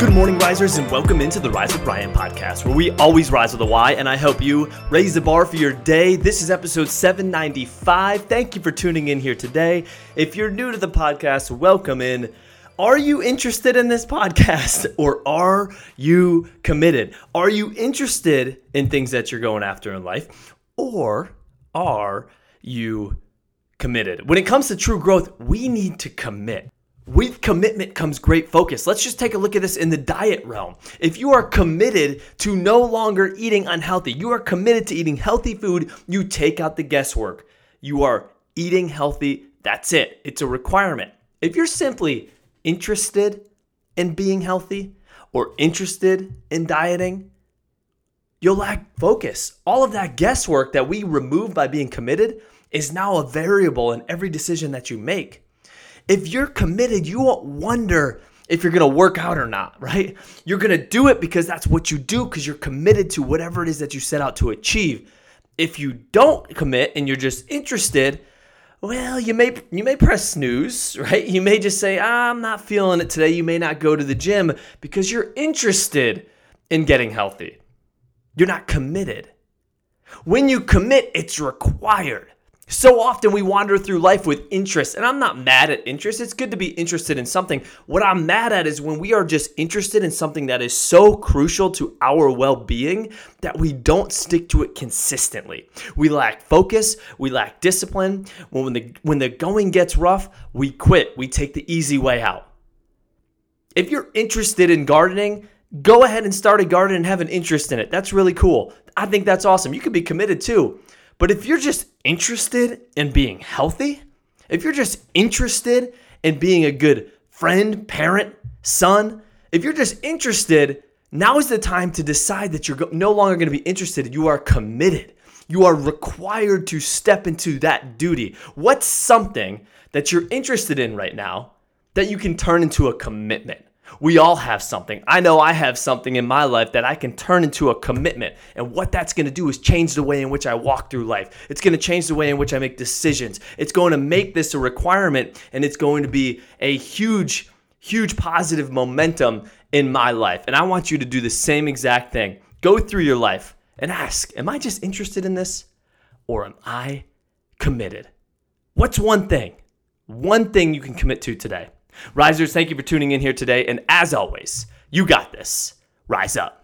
risers, and welcome into the Rise with Brian podcast, where we always rise with a Y, and I help you raise the bar for your day. This is episode 795. Thank you for tuning in here today. If you're new to the podcast, welcome in. Are you interested in this podcast or are you committed? Are you interested in things that you're going after in life or are you committed? When it comes to true growth, we need to commit. With commitment comes great focus. Let's just take a look at this in the diet realm. If you are committed to no longer eating unhealthy, you are committed to eating healthy food, you take out the guesswork. You are eating healthy. That's it. It's a requirement. If you're simply interested in being healthy or interested in dieting, you'll lack focus. All of that guesswork that we remove by being committed is now a variable in every decision that you make. If you're committed, you won't wonder if you're gonna work out or not, right? You're gonna do it because that's what you do because you're committed to whatever it is that you set out to achieve. If you don't commit and you're just interested, well, you may you may press snooze, right? You may just say, "I'm not feeling it today." You may not go to the gym because you're interested in getting healthy. You're not committed. When you commit, it's required. So often we wander through life with interest, and I'm not mad at interest. It's good to be interested in something. What I'm mad at is when we are just interested in something that is so crucial to our well being that we don't stick to it consistently. We lack focus, we lack discipline. When the, when the going gets rough, we quit, we take the easy way out. If you're interested in gardening, go ahead and start a garden and have an interest in it. That's really cool. I think that's awesome. You could be committed too. But if you're just interested in being healthy, if you're just interested in being a good friend, parent, son, if you're just interested, now is the time to decide that you're no longer going to be interested. You are committed. You are required to step into that duty. What's something that you're interested in right now that you can turn into a commitment? We all have something. I know I have something in my life that I can turn into a commitment. And what that's going to do is change the way in which I walk through life. It's going to change the way in which I make decisions. It's going to make this a requirement and it's going to be a huge, huge positive momentum in my life. And I want you to do the same exact thing. Go through your life and ask Am I just interested in this or am I committed? What's one thing? One thing you can commit to today. Risers, thank you for tuning in here today. And as always, you got this. Rise up.